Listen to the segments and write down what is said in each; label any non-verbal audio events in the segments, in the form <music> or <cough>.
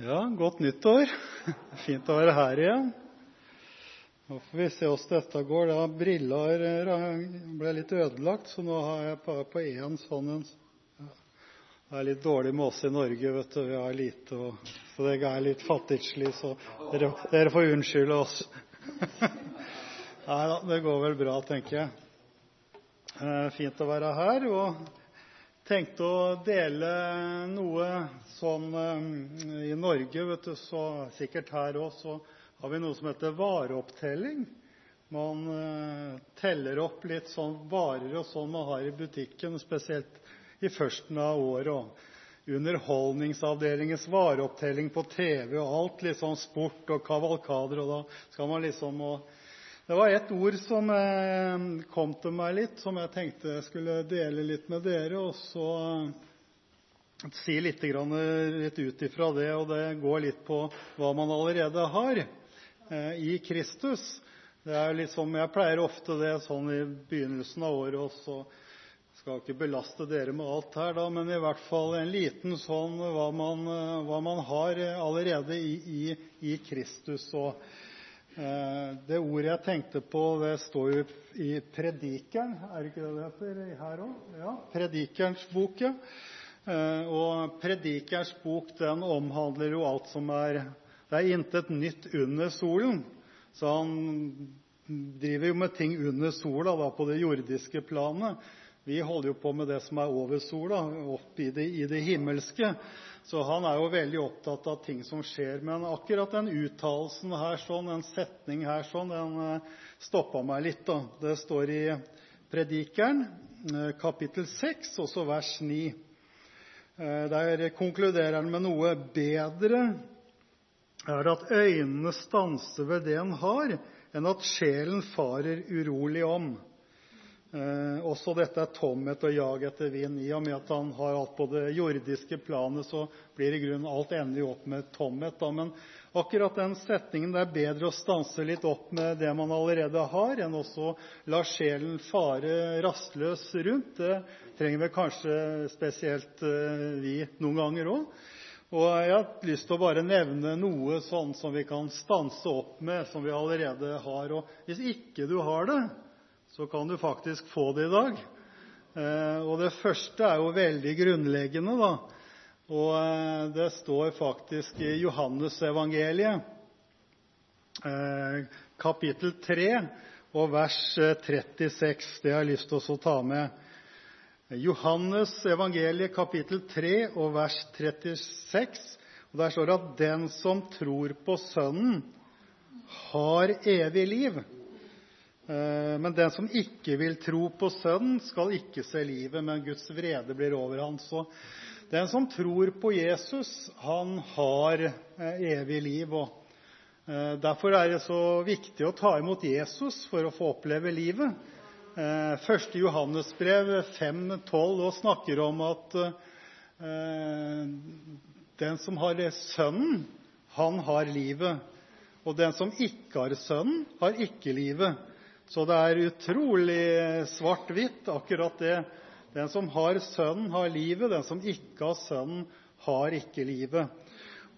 Ja, godt nyttår. <laughs> Fint å være her igjen. Nå får vi se åssen dette går. Briller ble litt ødelagt, så nå har jeg bare på én sånn Det er litt dårlig med oss i Norge, vet du. Vi har lite, så det er litt fattigslig. Så dere, får unnskylde oss. <laughs> Nei da, det går vel bra, tenker jeg. Fint å være her. og tenkte å dele noe sånn I Norge, så sikkert her òg, så har vi noe som heter vareopptelling. Man teller opp litt sånn varer og sånn man har i butikken, spesielt i førsten av året. Underholdningsavdelingens vareopptelling på TV og alt sånn sport og kavalkader, og da skal man liksom og det var et ord som kom til meg litt, som jeg tenkte jeg skulle dele litt med dere. Og så si litt, litt ut ifra det. Det går litt på hva man allerede har i Kristus. Det er litt som Jeg pleier ofte det sånn i begynnelsen av året. så skal ikke belaste dere med alt her, men i hvert fall en liten sånn hva man, har allerede i Kristus. Og det ordet jeg tenkte på, det står jo i Predikeren. Er det ikke det det heter her? Ja, Predikerens bok. Og Predikerens bok den omhandler jo alt som er Det er intet nytt under solen. Så han driver jo med ting under sola, da, på det jordiske planet. Vi holder jo på med det som er over sola, opp i det, i det himmelske. Så han er jo veldig opptatt av ting som skjer. Men akkurat den uttalelsen her, sånn, en setning her, sånn, den stoppa meg litt. da. Det står i Predikeren, kapittel 6, også vers 9. Der konkluderer han med noe bedre er at øynene stanser ved det en har, enn at sjelen farer urolig om. Eh, også dette er tomhet og jag etter vind. I og med at han har alt på det jordiske planet, så blir i grunnen alt endelig opp med tomhet. Men akkurat den setningen det er bedre å stanse litt opp med det man allerede har, enn også la sjelen fare rastløs rundt. Det trenger vel kanskje spesielt eh, vi noen ganger òg. Og jeg har lyst til å bare nevne noe sånn som vi kan stanse opp med, som vi allerede har. Og hvis ikke du har det, kan du faktisk få det i dag. Og det første er jo veldig grunnleggende, da. Og det står faktisk i Johannesevangeliet, kapittel 3 og vers 36. Det har jeg lyst til å ta med. Johannes evangeliet kapittel 3 og vers 36. Og Der står det at 'den som tror på Sønnen, har evig liv'. Men den som ikke vil tro på Sønnen, skal ikke se livet, men Guds vrede blir over ham. Så den som tror på Jesus, han har evig liv. og Derfor er det så viktig å ta imot Jesus for å få oppleve livet. Første Johannesbrev 5,12 snakker om at den som har Sønnen, han har livet. Og den som ikke har Sønnen, har ikke livet. Så det er utrolig svart-hvitt, akkurat det. Den som har Sønnen, har livet. Den som ikke har Sønnen, har ikke livet.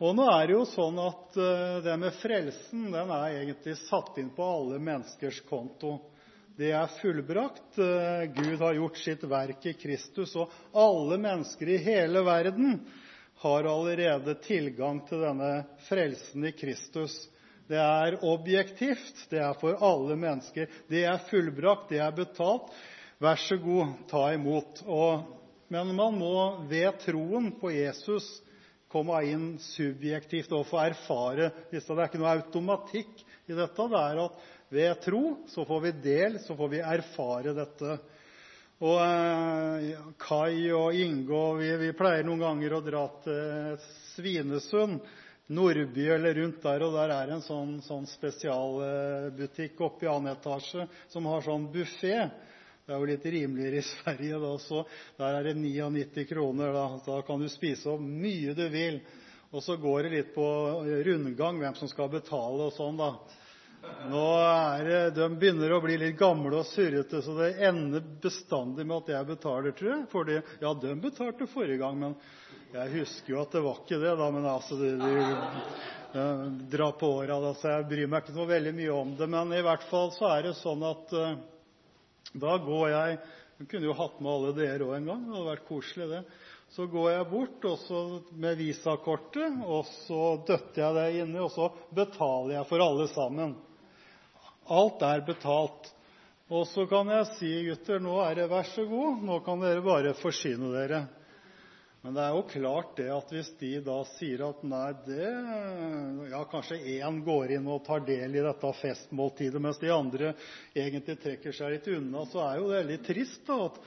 Og nå er det jo sånn at det med frelsen den er egentlig satt inn på alle menneskers konto. Det er fullbrakt. Gud har gjort sitt verk i Kristus, og alle mennesker i hele verden har allerede tilgang til denne frelsen i Kristus. Det er objektivt. Det er for alle mennesker. Det er fullbrakt. Det er betalt. Vær så god, ta imot. Men man må ved troen på Jesus komme inn subjektivt og få erfare disse. Det er ikke noe automatikk i dette. Det er at ved tro så får vi del, så får vi erfare dette. Og eh, Kai og Inge og vi pleier noen ganger å dra til Svinesund Nordby eller rundt der, og der er en sånn, sånn spesialbutikk oppe i annen etasje som har sånn buffé. Det er jo litt rimeligere i Sverige. da, så Der er det 99 kroner. Da, da kan du spise så mye du vil. Og så går det litt på rundgang hvem som skal betale og sånn, De begynner å bli litt gamle og surrete, så det ender bestandig med at jeg betaler, tror jeg. Ja, de betalte forrige gang, men jeg husker jo at det var ikke det. da, Men altså, de, drar på året da, så jeg bryr meg ikke så veldig mye om det. Men i hvert fall så er det sånn at uh, da går jeg Jeg kunne jo hatt med alle dere òg en gang. Det hadde vært koselig, det. Så går jeg bort med visakortet, og så døtter jeg det inni, og så betaler jeg for alle sammen. Alt er betalt. Og så kan jeg si, gutter, nå er det vær så god, nå kan dere bare forsyne dere. Men det er jo klart det at hvis de da sier at nei, det Ja, kanskje én går inn og tar del i dette festmåltidet, mens de andre egentlig trekker seg litt unna, så er jo det veldig trist da, at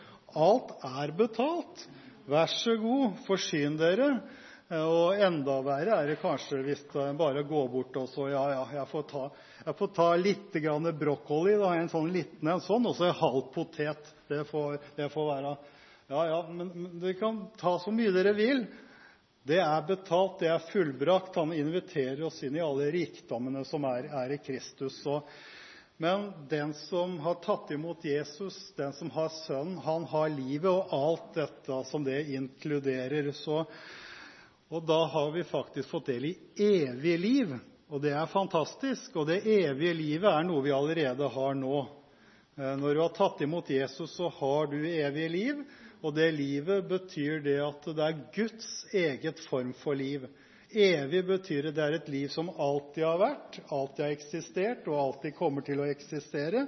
alt er betalt. Vær så god, forsyn dere. Og enda verre er det kanskje hvis en bare går bort og så Ja, ja, jeg får ta, litt grann brokkoli, en sånn liten en sånn, og så en halv potet. Det får, være Ja, ja, men, dere kan ta så mye dere vil. Det er betalt, det er fullbrakt. Han inviterer oss inn i alle rikdommene som er, i Kristus. Men den som har tatt imot Jesus, den som har Sønnen, han har livet og alt dette som det inkluderer. Og da har vi faktisk fått del i evig liv. Og det er fantastisk. Og det evige livet er noe vi allerede har nå. Eh, når du har tatt imot Jesus, så har du evig liv. Og det livet betyr det at det er Guds eget form for liv. Evig betyr det er et liv som alltid har vært, alltid har eksistert og alltid kommer til å eksistere.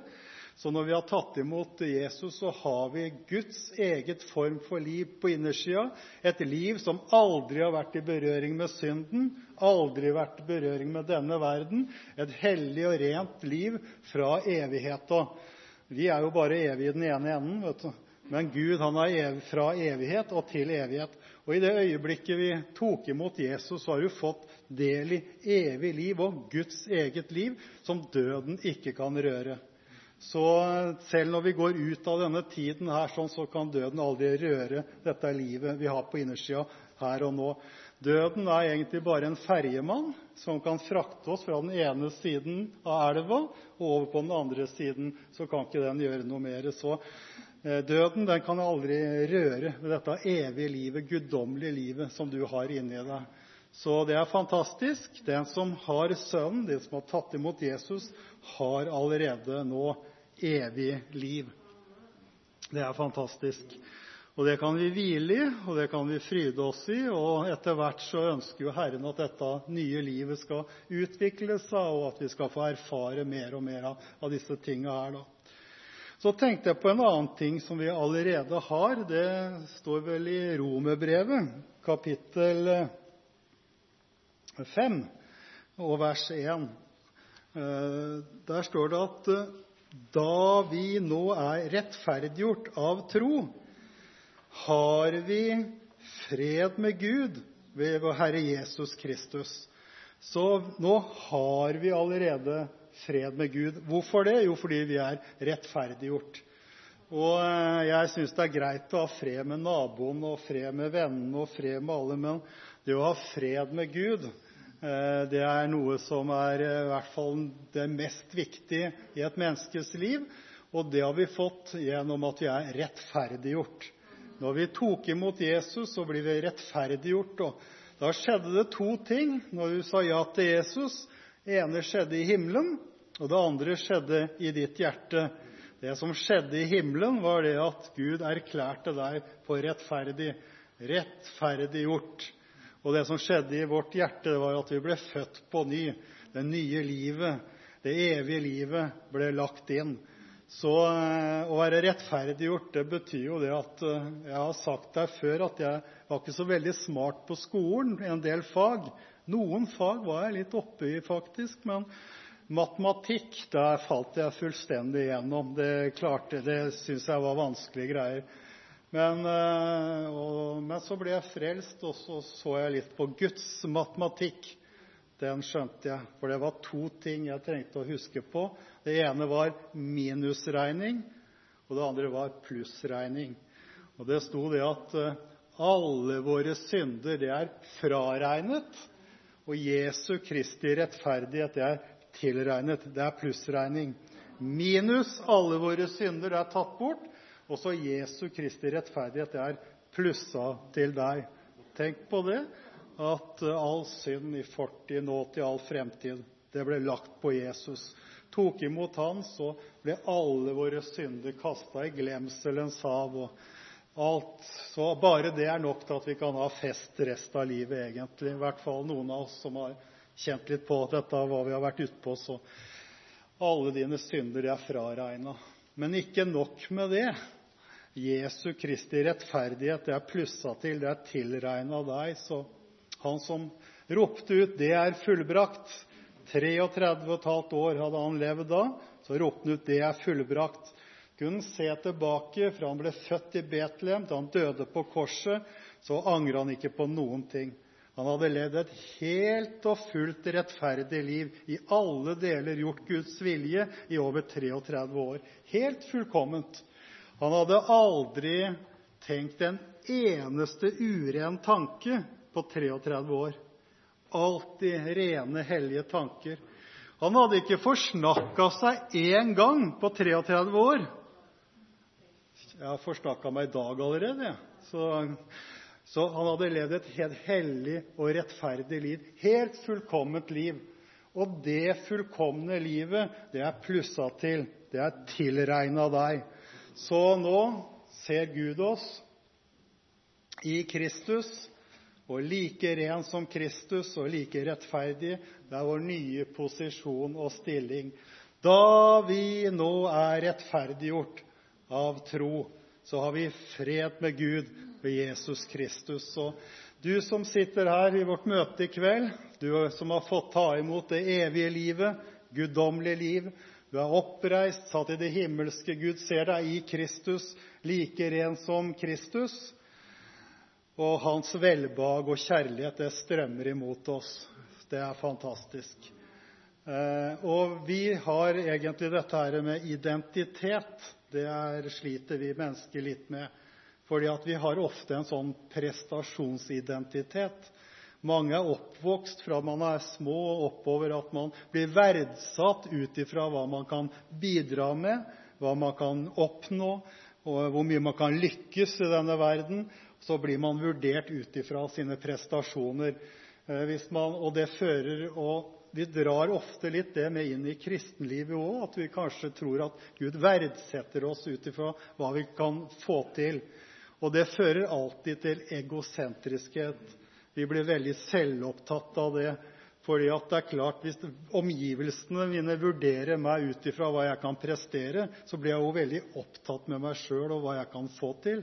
Så når vi har tatt imot Jesus, så har vi Guds eget form for liv på innersida. Et liv som aldri har vært i berøring med synden, aldri vært i berøring med denne verden. Et hellig og rent liv fra evigheta. Vi er jo bare evige i den ene enden. Men Gud er fra evighet og til evighet. Og i det øyeblikket vi tok imot Jesus, så har du fått del i evig liv og Guds eget liv, som døden ikke kan røre. Så selv når vi går ut av denne tiden her, sånn, så kan døden aldri røre dette livet vi har på innersida her og nå. Døden er egentlig bare en ferjemann som kan frakte oss fra den ene siden av elva og over på den andre siden. Så kan ikke den gjøre noe mer. Så Eh, døden den kan aldri røre ved dette evige livet, guddommelige livet, som du har inni deg. Så det er fantastisk. Den som har Sønnen, den som har tatt imot Jesus, har allerede nå evig liv. Det er fantastisk. Og det kan vi hvile i, og det kan vi fryde oss i. Og etter hvert så ønsker jo Herren at dette nye livet skal utvikle seg, og at vi skal få erfare mer og mer av, disse da. Så tenkte jeg på en annen ting som vi allerede har. Det står vel i Romerbrevet, kapittel 5 og vers 1. Eh, der står det at da vi nå er rettferdiggjort av tro, har vi fred med Gud ved vår Herre Jesus Kristus. Så nå har vi allerede fred med Gud. Hvorfor det? Jo, fordi vi er rettferdiggjort. Og eh, jeg syns det er greit å ha fred med naboen og fred med vennene og fred med alle, men det å ha fred med Gud, det er noe som er eh, i hvert fall det mest viktige i et menneskes liv. Og det har vi fått gjennom at vi er rettferdiggjort. Når vi tok imot Jesus, så blir vi rettferdiggjort. Da skjedde det to ting når du sa ja til Jesus. Det ene skjedde i himmelen, og det andre skjedde i ditt hjerte. Det som skjedde i himmelen, var det at Gud erklærte deg på rettferdig, rettferdiggjort. Og det som skjedde i vårt hjerte, det var at vi ble født på ny. Det nye livet, det evige livet, ble lagt inn. Så eh, å være rettferdiggjort, det betyr jo det at eh, Jeg har sagt deg før at jeg var ikke så veldig smart på skolen i en del fag. Noen fag var jeg litt oppe i, faktisk. Men matematikk falt jeg fullstendig igjennom. Det det syns jeg var vanskelige greier. Men, eh, men, så ble jeg frelst, og så så jeg litt på Guds matematikk. Den skjønte jeg, for det var to ting jeg trengte å huske på. Det ene var minusregning, og det andre var plussregning. Og det sto det at eh, alle våre synder er fraregnet. Og Jesu Kristi rettferdighet er tilregnet. Det er plussregning. Minus alle våre synder er tatt bort. Og så Jesu Kristi rettferdighet. Er plussa til deg. Tenk på det. At all synd i fortid, nåtid, all fremtid, det ble lagt på Jesus. Tok imot han, så ble alle våre synder kasta i glemselens hav. og bare det er nok til at vi kan ha fest resten av livet, egentlig. I hvert fall noen av oss som har kjent litt på dette, hva vi har vært utpå. Så alle dine synder er fraregna. Men ikke nok med det. Jesu Kristi rettferdighet det er plussa til, det er tilregna deg. Så han som ropte ut 'Det er fullbrakt', 33,5 år hadde han levd da, så ropte han ut 'Det er fullbrakt'. Kunne se tilbake fra han ble født i Betlehem til han døde på korset, så angrer han ikke på noen ting. Han hadde levd et helt og fullt rettferdig liv, i alle deler gjort Guds vilje i over 33 år. Helt fullkomment. Han hadde aldri tenkt en eneste uren tanke på 33 år. Alltid rene, hellige tanker. Han hadde ikke forsnakka seg én gang på 33 år. Jeg har forsnakka meg i dag allerede. Så han hadde levd et helt hellig og rettferdig liv. Helt fullkomment liv. Og det fullkomne livet, det er plussa til. Det er tilregna deg. Så nå ser Gud oss i Kristus og like ren som Kristus og like rettferdig. Det er vår nye posisjon og stilling. Da vi nå er rettferdiggjort av tro, så har vi fred med Gud ved Jesus Kristus. Du som sitter her i vårt møte i kveld, du som har fått ta imot det evige livet, guddommelige liv, du er oppreist, satt i det himmelske. Gud ser deg i Kristus, like ren som Kristus. Og hans velbehag og kjærlighet det strømmer imot oss. Det er fantastisk. Eh, og vi har egentlig dette her med identitet. Det er, sliter vi mennesker litt med. Fordi at vi har ofte en sånn prestasjonsidentitet. Mange er oppvokst fra man er små og oppover at man blir verdsatt ut ifra hva man kan bidra med, hva man kan oppnå, og hvor mye man kan lykkes i denne verden så blir man vurdert ut ifra sine prestasjoner. Eh, og Vi drar ofte litt det med inn i kristenlivet òg, at vi kanskje tror at Gud verdsetter oss ut ifra hva vi kan få til. Og det fører alltid til egosentriskhet. Vi blir veldig selvopptatt av det. At det er klart, Hvis omgivelsene mine vurderer meg ut ifra hva jeg kan prestere, så blir jeg jo veldig opptatt med meg sjøl og hva jeg kan få til.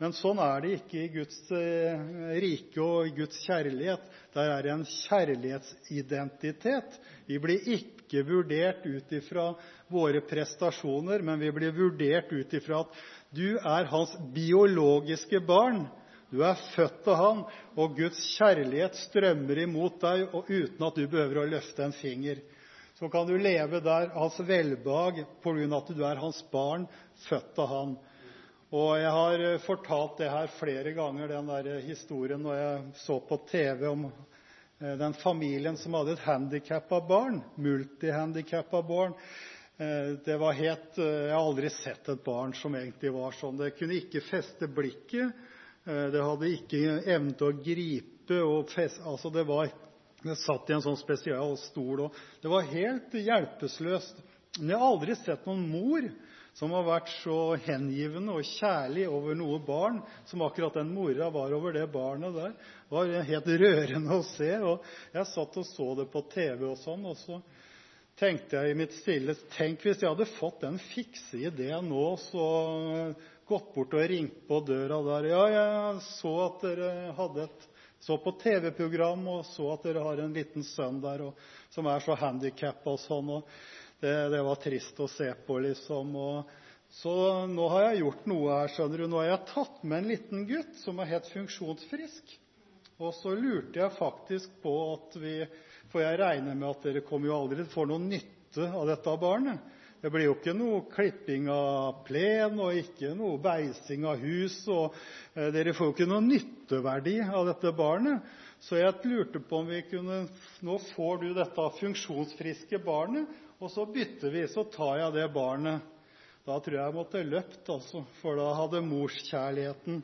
Men sånn er det ikke i Guds eh, rike og i Guds kjærlighet. Der er det en kjærlighetsidentitet. Vi blir ikke vurdert ut ifra våre prestasjoner, men vi blir vurdert ut ifra at du er hans biologiske barn. Du er født av han, og Guds kjærlighet strømmer imot deg uten at du behøver å løfte en finger. Så kan du leve der hans velbehag på grunn av at du er hans barn, født av han. Og jeg har eh, fortalt det her flere ganger, den der historien når jeg så på TV om eh, den familien som hadde et handikappa barn. Multihandikappa barn. Eh, Jeg har aldri sett et barn som egentlig var sånn. Det kunne ikke feste blikket. Det hadde ikke evnen til å gripe. og altså Det satt i en sånn spesiell stol. Det var helt hjelpeløst. Men jeg har aldri sett noen mor som har vært så hengivende og kjærlig over noe barn som akkurat den mora var over det barnet der. Det var helt rørende å se. Jeg satt og så det på TV, og sånn, og så tenkte jeg i mitt stille Tenk hvis jeg hadde fått den fikse ideen nå, så gått bort og ringt på døra der. Ja, jeg så at dere så på TV-program og så at dere har en liten sønn der som er så handikappa og sånn. og det, var trist å se på, liksom. Så nå har jeg gjort noe her, skjønner du. Nå har jeg tatt med en liten gutt som er helt funksjonsfrisk. Og så lurte jeg faktisk på at vi For jeg regner med at dere aldri får noen nytte av dette barnet. Det blir jo ikke noe klipping av plen og ikke noe beising av hus. og eh, Dere får jo ikke noe nytteverdi av dette barnet. Så jeg lurte på om vi kunne Nå får du dette funksjonsfriske barnet, og så bytter vi. Så tar jeg det barnet. Da tror jeg jeg måtte løpt, altså, for da hadde morskjærligheten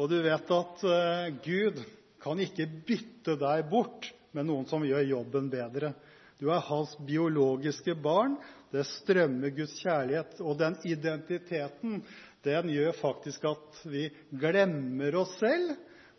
Og du vet at uh, Gud kan ikke bytte deg bort med noen som gjør jobben bedre. Du er hans biologiske barn. Det strømmer Guds kjærlighet. Og den identiteten den gjør faktisk at vi glemmer oss selv,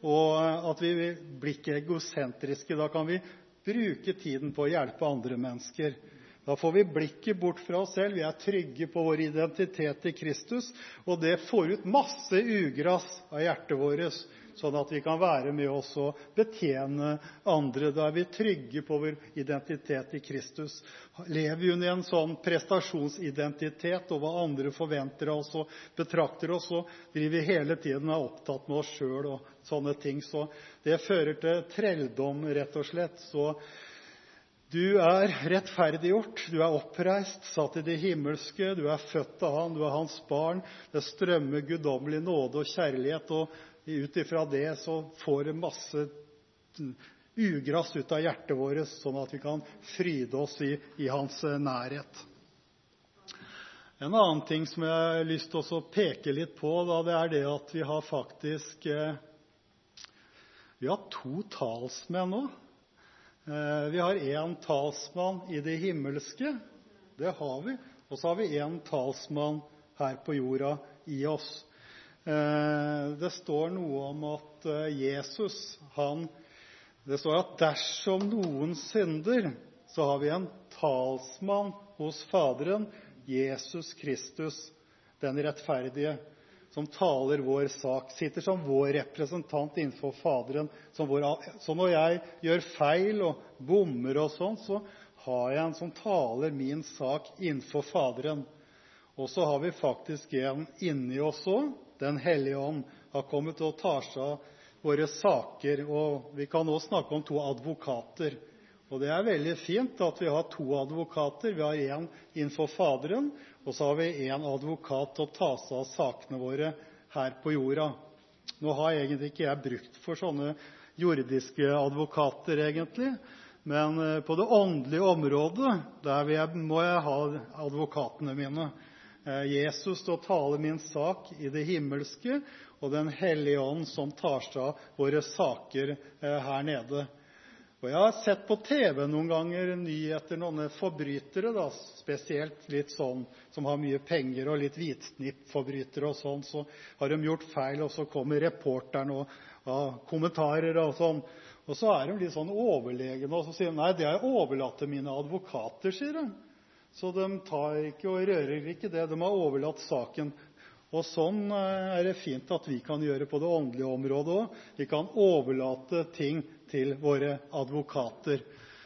og at vi blir ikke egosentriske. Da kan vi bruke tiden på å hjelpe andre mennesker. Da får vi blikket bort fra oss selv. Vi er trygge på vår identitet i Kristus. Og det får ut masse ugress av hjertet vårt sånn at vi kan være med oss og betjene andre. Da er vi trygge på vår identitet i Kristus. Lever vi under en sånn prestasjonsidentitet og hva andre forventer av oss og betrakter oss, så driver vi hele tiden opptatt med oss sjøl og sånne ting. Så det fører til trelldom, rett og slett. Du er rettferdiggjort, du er oppreist, satt i det himmelske, du er født av Han, du er Hans barn. Det strømmer guddommelig nåde og kjærlighet. og ut ifra det får det masse ugress ut av hjertet vårt, sånn at vi kan fryde oss i, hans eh, nærhet. En annen ting som jeg har lyst til å peke litt på, det er at vi faktisk eh, har to talsmenn nå. Eh, vi har én talsmann i det himmelske. Det har vi. Og så har vi én talsmann her på jorda i oss. Eh, det står noe om at eh, Jesus Det står at dersom noen synder, så har vi en talsmann hos Faderen, Jesus Kristus, den rettferdige, som taler vår sak. Sitter som vår representant innenfor Faderen. Så når jeg gjør feil og bommer og sånn, så har jeg en som taler min sak innenfor Faderen. Og så har vi faktisk en inni oss òg, den hellige ånd har kommet og tar seg av våre saker. Og vi kan også snakke om to advokater. Og det er veldig fint at vi har to advokater. Vi har én innenfor Faderen, og så har vi én advokat til å ta seg av sakene våre her på jorda. Nå har egentlig ikke jeg brukt for sånne jordiske advokater, egentlig. Men eh, på det åndelige området der må jeg ha advokatene mine. Eh, Jesus til å tale min sak i det himmelske, og Den hellige ånd som tar seg av våre saker eh, her nede. Jeg har sett på TV noen ganger nyheter noen forbrytere, spesielt litt sånn som har mye penger, og litt hvitsnippforbrytere og sånn. Så har de gjort feil, og så kommer reporteren ja, kommentarer og sånn. Og så er de litt sånn overlegne, og så sier de nei, det har jeg overlatt til mine advokater, sier de. Så de tar ikke og rører ikke det. De har overlatt saken. Og Sånn eh, er det fint at vi kan gjøre på det åndelige området òg. Vi kan overlate ting til våre advokater.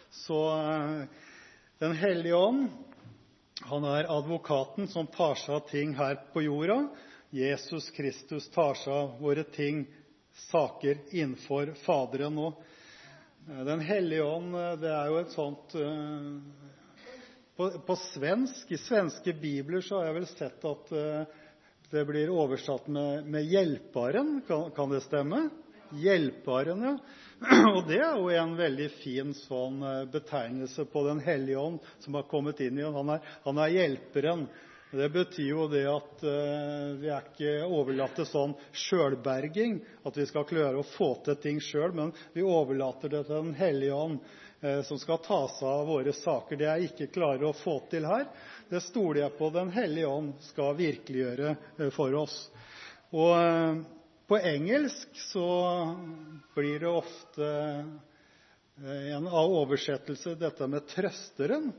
Så eh, Den hellige ånd han er advokaten som tar seg av ting her på jorda. Jesus Kristus tar seg av våre ting, saker innenfor Faderen. Eh, Den hellige ånd det er jo et sånt på, svensk, I svenske bibler så har jeg vel sett at det blir oversatt med. Kan, kan, det stemme? <clears throat> Og det er jo en veldig fin sånn uh, betegnelse på Den hellige ånd som har kommet inn i oss. Han, er hjelperen. Det betyr jo det at uh, vi er ikke overlatt til sånn sjølberging, at vi skal klare å få til ting sjøl, men vi overlater det til Den hellige ånd Eh, som skal ta seg av våre saker. Det jeg ikke klarer å få til her, det stoler jeg på Den hellige ånd skal virkeliggjøre eh, for oss. Eh, på engelsk så blir det ofte en av oversettelse dette med trøsteren.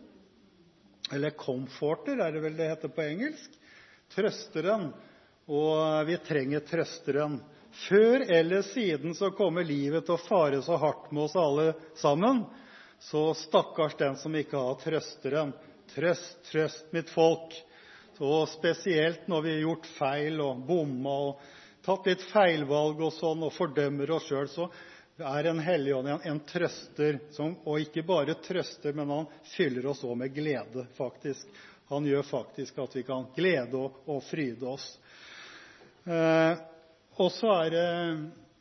Eller comforter, er det vel det heter på engelsk. Trøsteren. Og vi trenger trøsteren. Før eller siden så kommer livet til å fare så hardt med oss alle sammen så stakkars den som ikke har trøsteren. Trøst, trøst mitt folk. Spesielt når vi har gjort feil og tatt litt feilvalg og sånn, og fordømmer oss sjøl, så er Den hellige ånd en, en trøster. Og ikke bare trøster, men han fyller oss òg med glede, faktisk. Han gjør faktisk at vi kan glede og, fryde oss. Eh, og så er det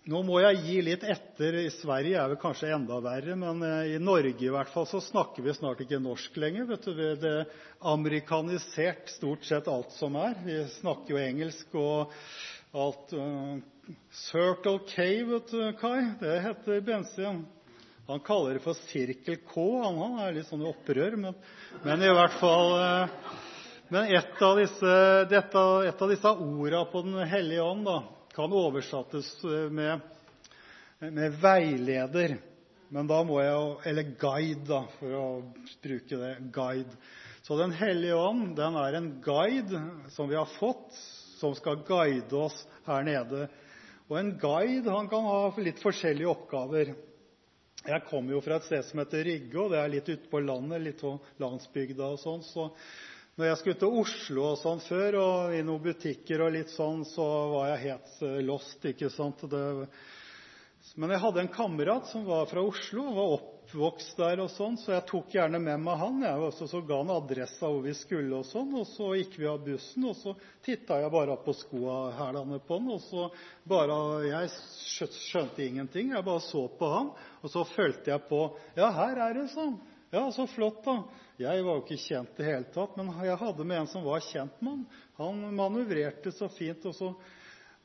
Nå må jeg gi litt etter. I Sverige er det kanskje enda verre, men i Norge i hvert fall så snakker vi snart ikke norsk lenger. Det er amerikanisert stort sett alt som er. Vi snakker jo engelsk og alt. Circle K, vet du, Kai, det heter bensin. Han kaller det for Sirkel K. Han, er litt sånn i opprør, men, i hvert fall Men et av disse, orda på Den hellige ånd kan oversettes med, med veileder. Eller guide, for å bruke det. Så Den hellige ånd er en guide som vi har fått, som skal guide oss her nede. Og en guide han kan ha litt forskjellige oppgaver. Jeg kommer jo fra et sted som heter Rygge, og det er litt ute på landet, litt på landsbygda og sånn. Så når jeg skulle til Oslo og sånn før, og i noen butikker og litt sånn, så var jeg helt lost, ikke sant. Men jeg hadde en kamerat som var fra Oslo og var oppvokst der, og sånn, så jeg tok gjerne med meg han. Jeg ga han adressa hvor vi skulle, og sånn, og så gikk vi av bussen. Og så titta jeg bare på skoahælene på han, og så bare Jeg skjønte ingenting. Jeg bare så på han, og så følte jeg på Ja, her er det sånn. Ja, så flott, da. Jeg var jo ikke kjent i det hele tatt, men jeg hadde med en som var kjent med han. Han manøvrerte så fint.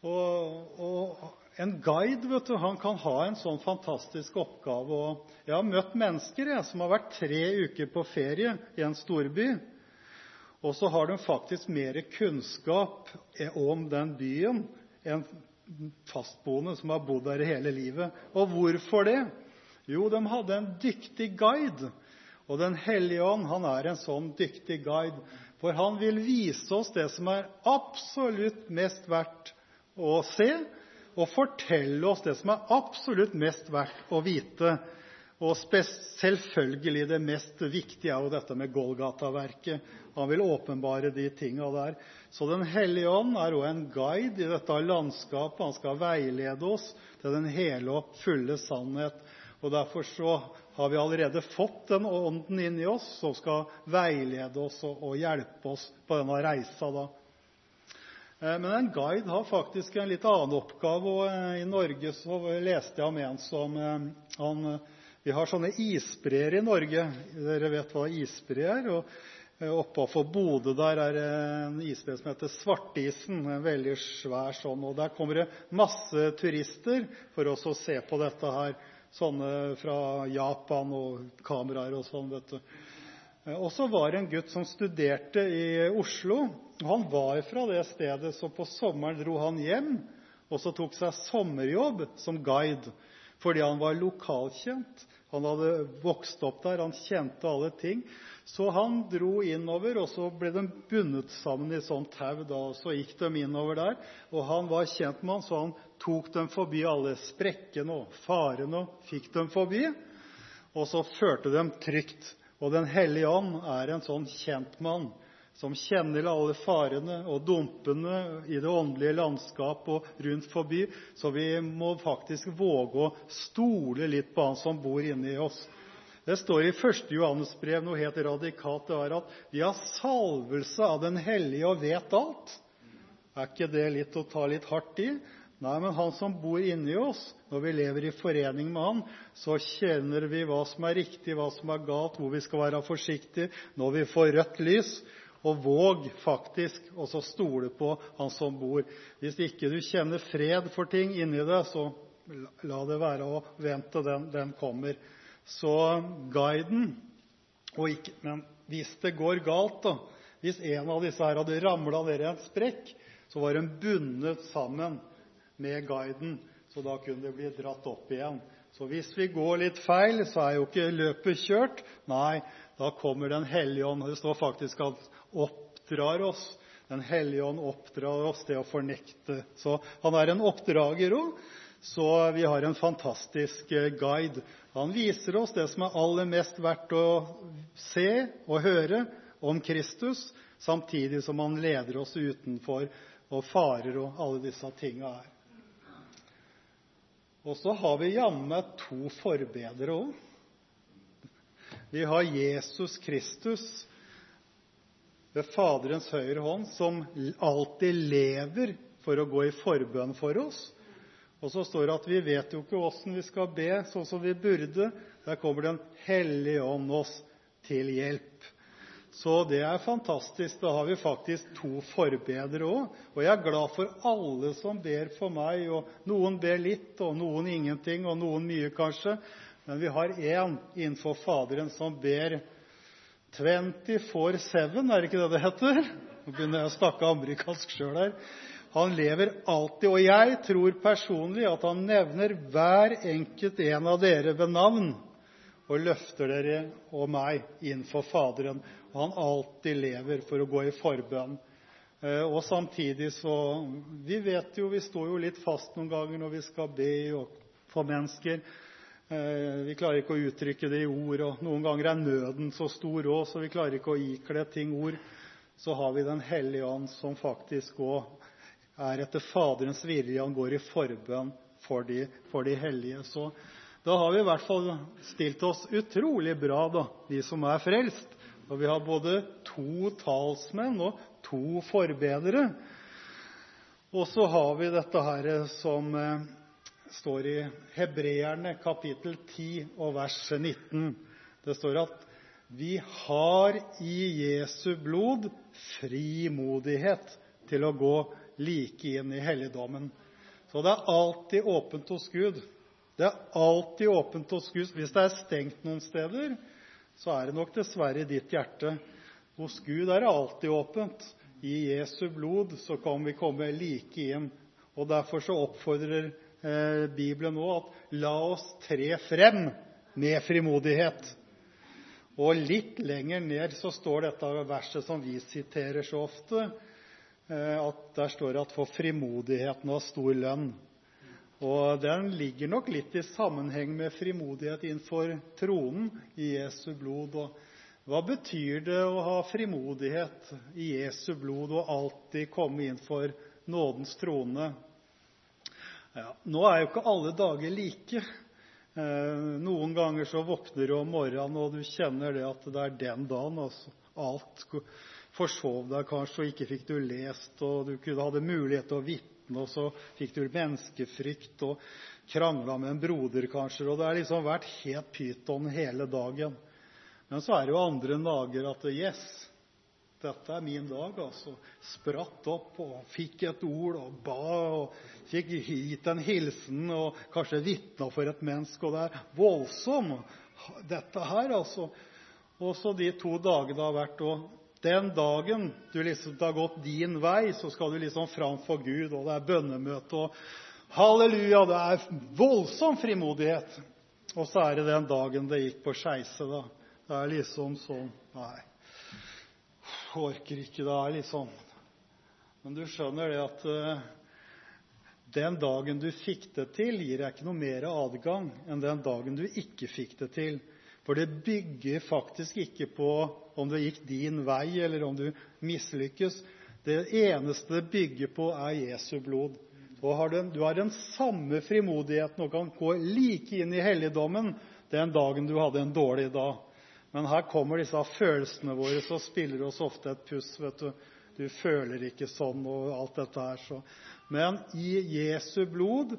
Og en guide vet du, han kan ha en sånn fantastisk oppgave. Jeg har møtt mennesker som har vært tre uker på ferie i en storby. Og så har de faktisk mer kunnskap om den byen enn fastboende som har bodd der hele livet. Og hvorfor det? Jo, de hadde en dyktig guide og Den hellige ånd han er en sånn dyktig guide, for han vil vise oss det som er absolutt mest verdt å se, og fortelle oss det som er absolutt mest verdt å vite. Og selvfølgelig det mest viktige er jo dette med Golgata-verket. Han vil åpenbare de tinga der. Så Den hellige ånd er òg en guide i dette landskapet. Han skal veilede oss til den hele og fulle sannhet. Derfor så har vi allerede fått den ånden inni oss som skal veilede oss og hjelpe oss på denne reisa. da. Men en guide har faktisk en litt annen oppgave. og eh, I Norge så leste jeg om en som eh, han, Vi har sånne isbreer i Norge. Dere vet hva isbre er? og Oppafor Bodø er en isbre som heter Svartisen. En veldig svær sånn. og Der kommer det masse turister for å se på dette her sånne fra Japan og kameraer og sånn. vet du. Eh, og så var det en gutt som studerte i Oslo. Han var fra det stedet, så på sommeren dro han hjem og så tok seg sommerjobb som guide fordi han var lokalkjent. Han hadde vokst opp der, han kjente alle ting. Så han dro innover, og så ble de bundet sammen i sånt tau. og Så gikk de innover der, og han var kjent med han, så han tok dem forbi alle sprekkene og farene og fikk dem forbi. Og så førte dem trygt. Og Den hellige ånd er en sånn kjentmann som kjenner alle farene og dumpene i det åndelige landskap og rundt forbi. Så vi må faktisk våge å stole litt på han som bor inni oss. Det står i 1. Johannes brev noe helt radikalt. Det er at vi har salvelse av Den hellige og vet alt. Er ikke det litt å ta litt hardt i? Nei, men han som bor inni oss, når vi lever i forening med han, så kjenner vi hva som er riktig, hva som er galt, hvor vi skal være forsiktige når vi får rødt lys. Og våg faktisk å stole på han som bor. Hvis ikke du kjenner fred for ting inni deg, så la det være å vente den, kommer. Så guiden Men hvis det går galt, da Hvis en av disse her hadde ramla ned i en sprekk, så var de bundet sammen med guiden, så da kunne det bli dratt opp igjen. Så hvis vi går litt feil, så er jo ikke løpet kjørt. Nei, da kommer Den hellige ånd. Det står faktisk at oppdrar oss. Den hellige ånd oppdrar oss til å fornekte. Så han er en oppdrager òg. Så vi har en fantastisk eh, guide. Han viser oss det som er aller mest verdt å se og høre om Kristus, samtidig som han leder oss utenfor og farer og alle disse tinga er. Og så har vi jammen to forbedere òg. Vi har Jesus Kristus ved Faderens høyre hånd, som alltid lever for å gå i forbønn for oss. Og så står det at vi vet jo ikke åssen vi skal be sånn som vi burde. Der kommer Den hellige ånd oss til hjelp. Så det er fantastisk. Da har vi faktisk to forbedere også. Og jeg er glad for alle som ber for meg. Noen ber litt, og noen ingenting, og noen mye, kanskje. Men vi har én innenfor Faderen som ber 24-7, er det ikke det det heter? Nå begynner jeg å snakke amerikansk sjøl her. Han lever alltid. Og jeg tror personlig at han nevner hver enkelt en av dere ved navn og løfter dere og meg innenfor Faderen. Han alltid lever for å gå i forbønn. Eh, og samtidig så Vi vet jo, vi står jo litt fast noen ganger når vi skal be for mennesker. Eh, vi klarer ikke å uttrykke det i ord, og noen ganger er nøden så stor òg, så vi klarer ikke å ikle ting ord. Så har vi Den hellige ånd, som faktisk òg er etter Faderens vilje. Han går i forbønn for de, de hellige. Så da har vi i hvert fall stilt oss utrolig bra, vi som er frelst. Og vi har både to talsmenn og to forbedere. Og så har vi dette her som eh, står i Hebreerne kapittel 10 og vers 19. Det står at vi har i Jesu blod frimodighet til å gå like inn i helligdommen. Så det er alltid åpent hos Gud. Det er alltid åpent hos Gud. Hvis det er stengt noen steder, så er det nok dessverre i ditt hjerte. Hos Gud er det alltid åpent. I Jesu blod kan vi komme like inn. Og Derfor oppfordrer eh, Bibelen nå at la oss tre frem med frimodighet. Og litt lenger ned så står dette verset som vi siterer så ofte. Eh, at 'for frimodigheten har stor lønn'. Og Den ligger nok litt i sammenheng med frimodighet innenfor tronen i Jesu blod. Hva betyr det å ha frimodighet i Jesu blod og alltid komme inn for nådens trone? Nå er jo ikke alle dager like. Eh, noen ganger så våkner du om morgenen og du kjenner det at det er den dagen. altså Alt forsov deg kanskje, og ikke fikk du lest, og du hadde mulighet til å vitne, og så fikk du menneskefrykt og krangla med en broder, kanskje. Og det har liksom vært helt pyton hele dagen. Men så er det jo andre dager at yes, dette er min dag. altså. Spratt opp og fikk et ord og ba og fikk gitt en hilsen og kanskje vitna for et menneske. Og det er voldsomt, dette her, altså. Og så de to dagene har vært den dagen du liksom har gått din vei, så skal du liksom fram for Gud, og det er bønnemøte og halleluja. Det er voldsom frimodighet. Og så er det den dagen det gikk på skeise, da. Det er liksom sånn Nei, orker ikke. Det er liksom Men du skjønner det at uh, den dagen du fikk det til, gir deg ikke noe mer adgang enn den dagen du ikke fikk det til. For det bygger faktisk ikke på om det gikk din vei, eller om du mislykkes. Det eneste det bygger på, er Jesu blod. Har du, har den samme frimodigheten og kan gå like inn i helligdommen den dagen du hadde en dårlig dag. Men her kommer disse følelsene våre som spiller oss ofte et puss. vet Du føler ikke sånn og alt dette her. Men i Jesu blod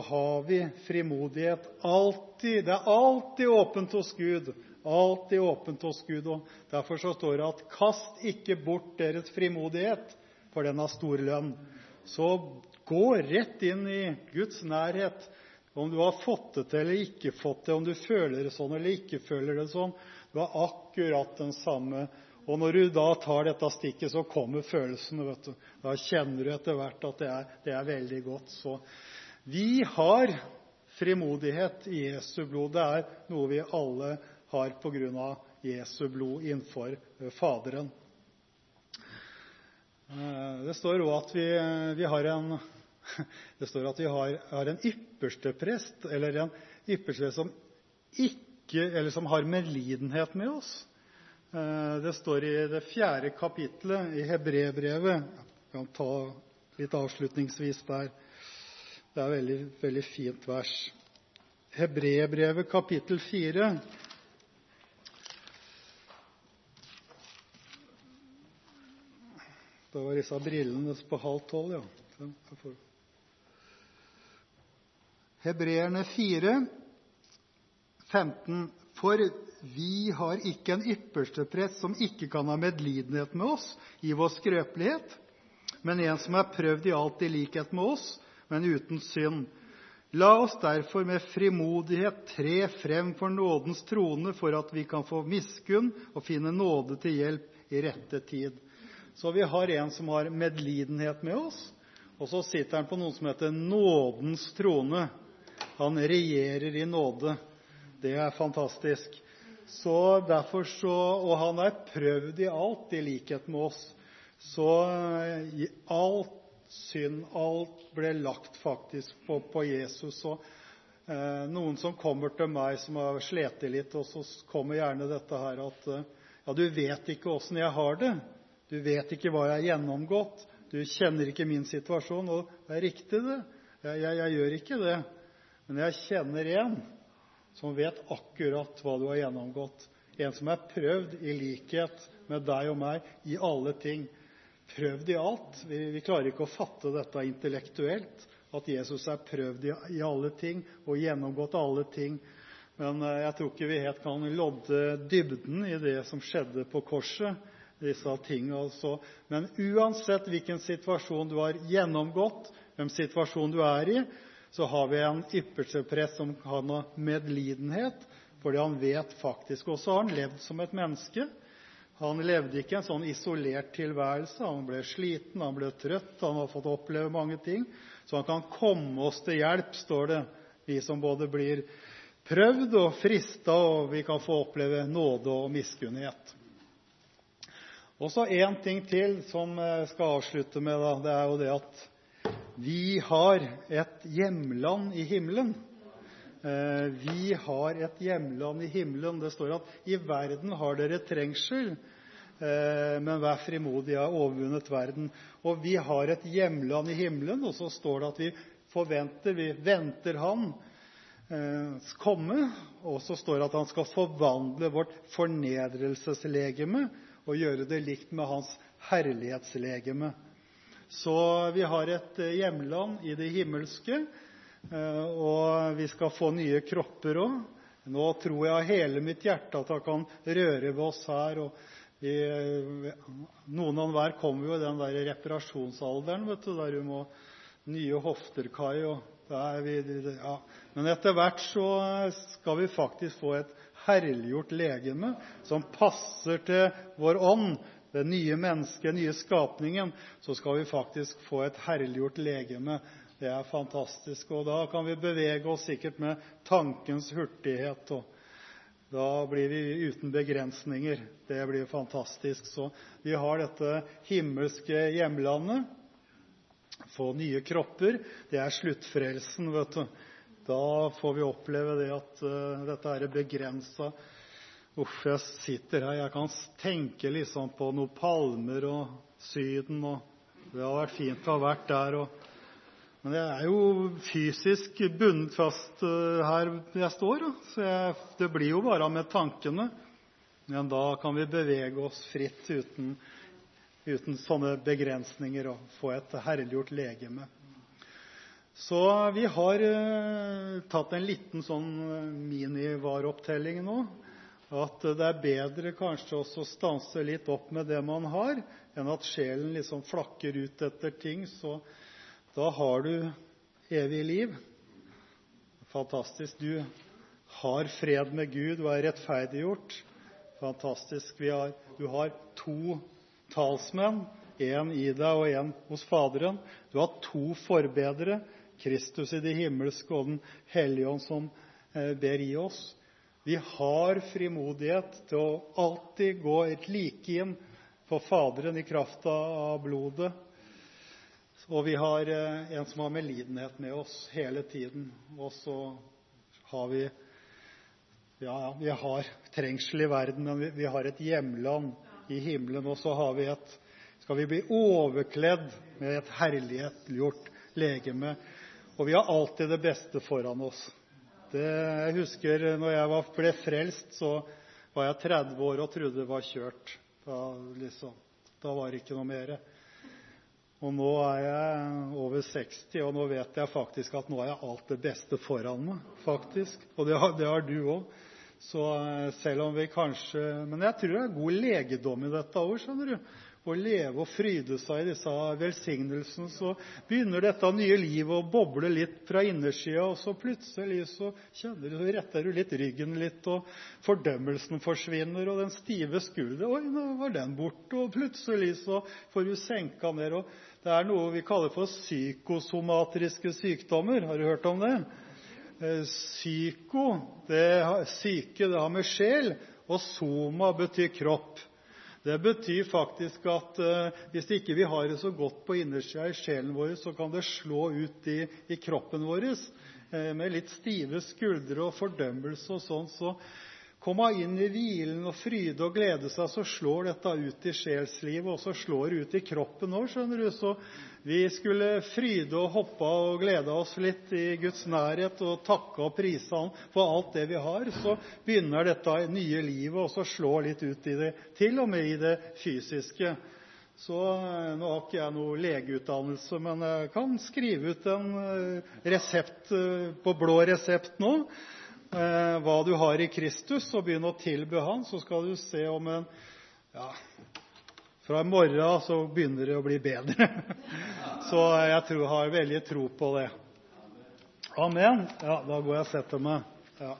har vi frimodighet alltid. Det er alltid åpent hos Gud. Alltid åpent hos Gud. og Derfor så står det at 'kast ikke bort deres frimodighet, for den har stor lønn'. Så gå rett inn i Guds nærhet. Om du har fått det til eller ikke fått det, om du føler det sånn eller ikke føler det sånn. Du har akkurat den samme. Og når du da tar dette stikket, så kommer følelsene. vet du. Da kjenner du etter hvert at det er veldig godt. Så vi har frimodighet i Jesu blod. Det er noe vi alle har pga. Jesu blod innenfor eh, Faderen. Eh, det står òg at vi, <laughs> har en ypperste prest, eller en ypperste som har medlidenhet med oss. Eh, det står i det fjerde kapitlet i Hebrebrevet. Jeg kan ta litt avslutningsvis der. Det er et veldig, fint vers. Hebrebrevet kapittel 4. Det var disse brillene på halv tolv, ja. Hebreerne 4, 15. For vi har ikke en ypperste prest som ikke kan ha medlidenhet med oss i vår skrøpelighet, men en som er prøvd i alt i likhet med oss, men uten synd. La oss derfor med frimodighet tre frem for nådens trone, for at vi kan få miskunn og finne nåde til hjelp i rette tid. Så vi har en som har medlidenhet med oss, og så sitter han på noe som heter nådens trone. Han regjerer i nåde. Det er fantastisk. Så derfor så, Og han er prøvd i alt, i likhet med oss. Så alt synd, alt ble lagt faktisk på, på Jesus. Eh, noen som kommer til meg som har slitt litt, kommer gjerne dette her at eh, du vet ikke åssen jeg har det. Du vet ikke hva jeg har gjennomgått. Du kjenner ikke min situasjon. Det er riktig, det. Jeg gjør ikke det. Men jeg kjenner en som vet akkurat hva du har gjennomgått. En som er prøvd i likhet med deg og meg i alle ting. Prøvd i alt. Vi, klarer ikke å fatte dette intellektuelt, at Jesus er prøvd i, alle ting og gjennomgått alle ting. Men eh, jeg tror ikke vi helt kan lodde dybden i det som skjedde på korset. disse tingene altså. Men uansett hvilken situasjon du har gjennomgått, hvem situasjon du er i, så har vi en ypperste prest som har noe medlidenhet, fordi han vet faktisk også har han levd som et menneske. Han levde ikke en sånn isolert tilværelse. Han ble sliten, han ble trøtt, han har fått oppleve mange ting. Så han kan komme oss til hjelp, står det, vi som både blir prøvd og frista, og vi kan få oppleve nåde og miskunnhet. Og så én ting til som jeg skal avslutte med. Det er jo det at vi har et hjemland i himmelen. Eh, vi har et hjemland i himmelen. Det står at 'i verden har dere trengsel', eh, men vær frimodig, jeg har overvunnet verden. Og vi har et hjemland i himmelen, og så står det at vi forventer, vi venter Han eh, komme. Og så står det at Han skal forvandle vårt fornedrelseslegeme og gjøre det likt med Hans herlighetslegeme. Så vi har et hjemland i det himmelske, og vi skal få nye kropper òg. Nå tror jeg av hele mitt hjerte at han kan røre ved oss her. og eh, Noen av hver kommer jo i den der reparasjonsalderen vet du, der du må nye hofter, Kai. Men etter hvert så skal vi faktisk få et herliggjort legeme som passer til vår ånd, det nye mennesket, den nye skapningen, så skal vi faktisk få et herliggjort legeme. Det er fantastisk. Og da kan vi bevege oss sikkert med tankens hurtighet. og Da blir vi uten begrensninger. Det blir fantastisk. Så vi har dette himmelske hjemlandet. Få nye kropper. Det er sluttfrelsen, vet du. Da får vi oppleve det at uh, dette er begrensa Uff, jeg sitter her. Jeg kan tenke liksom på noen palmer og Syden. og Det har vært fint å ha vært der. Men jeg er jo fysisk bundet fast uh, her jeg står. Så det blir jo bare med tankene. Men da kan vi bevege oss fritt uten, sånne begrensninger og få et herliggjort legeme. Så vi har uh, tatt en liten sånn uh, minivareopptelling nå at det er bedre kanskje å stanse litt opp med det man har, enn at sjelen liksom flakker ut etter ting. Da har du evig liv. Fantastisk. Du har fred med Gud og er rettferdiggjort. Fantastisk. Du har to talsmenn, én i deg og én hos Faderen. Du har to forbedere, Kristus i det himmelske og Den hellige ånd som eh, ber i oss. Vi har frimodighet til å alltid gå et like inn for Faderen i kraft av blodet. Og vi har eh, en som har medlidenhet med oss hele tiden. Og så har vi Ja, vi har trengsel i verden, men vi, har et hjemland i himmelen. Og så Skal vi bli overkledd med et herlighetgjort legeme. Og vi har alltid det beste foran oss. Jeg husker når jeg ble frelst, så var jeg 30 år og trodde det var kjørt. Da, liksom, var det ikke noe. Og nå er jeg over 60, og nå vet jeg faktisk at nå har jeg alt det beste foran meg. faktisk. Og det har, du òg. Så eh, Men jeg tror det er god legedom i dette òg, skjønner du. Å leve og fryde seg i disse velsignelsene. Så begynner dette nye livet å boble litt fra innersida, og så plutselig så retter du litt ryggen litt, og fordømmelsen forsvinner, og den stive skulderen Oi, nå var den borte. Og plutselig så får du senka ned. det er noe vi kaller for psykosomatiske sykdommer. Har du hørt om det? Eh, psyko, syke, har med sjel, og soma betyr kropp. Det betyr faktisk at hvis hvis ikke vi har det så godt på innersida i sjelen vår, så kan det slå ut i, kroppen vår uh, med litt stive skuldre og fordømmelse og komme inn i hvilen og fryde og glede seg, så slår dette ut i sjelslivet, og så slår det ut i kroppen òg, skjønner du. Så vi skulle fryde og hoppe og glede oss litt i Guds nærhet og takke og prise Han for alt det vi har. Så begynner dette nye livet også å slå litt ut i det, til og med i det fysiske. Så eh, Nå har ikke jeg noe legeutdannelse, men jeg kan skrive ut en eh, resept eh, på blå resept nå hva du har i Kristus, og begynn å tilbe Han, så skal du se om en Fra i morgen begynner det å bli bedre. <laughs> så jeg har veldig tro på det. Amen. Da går jeg og setter meg.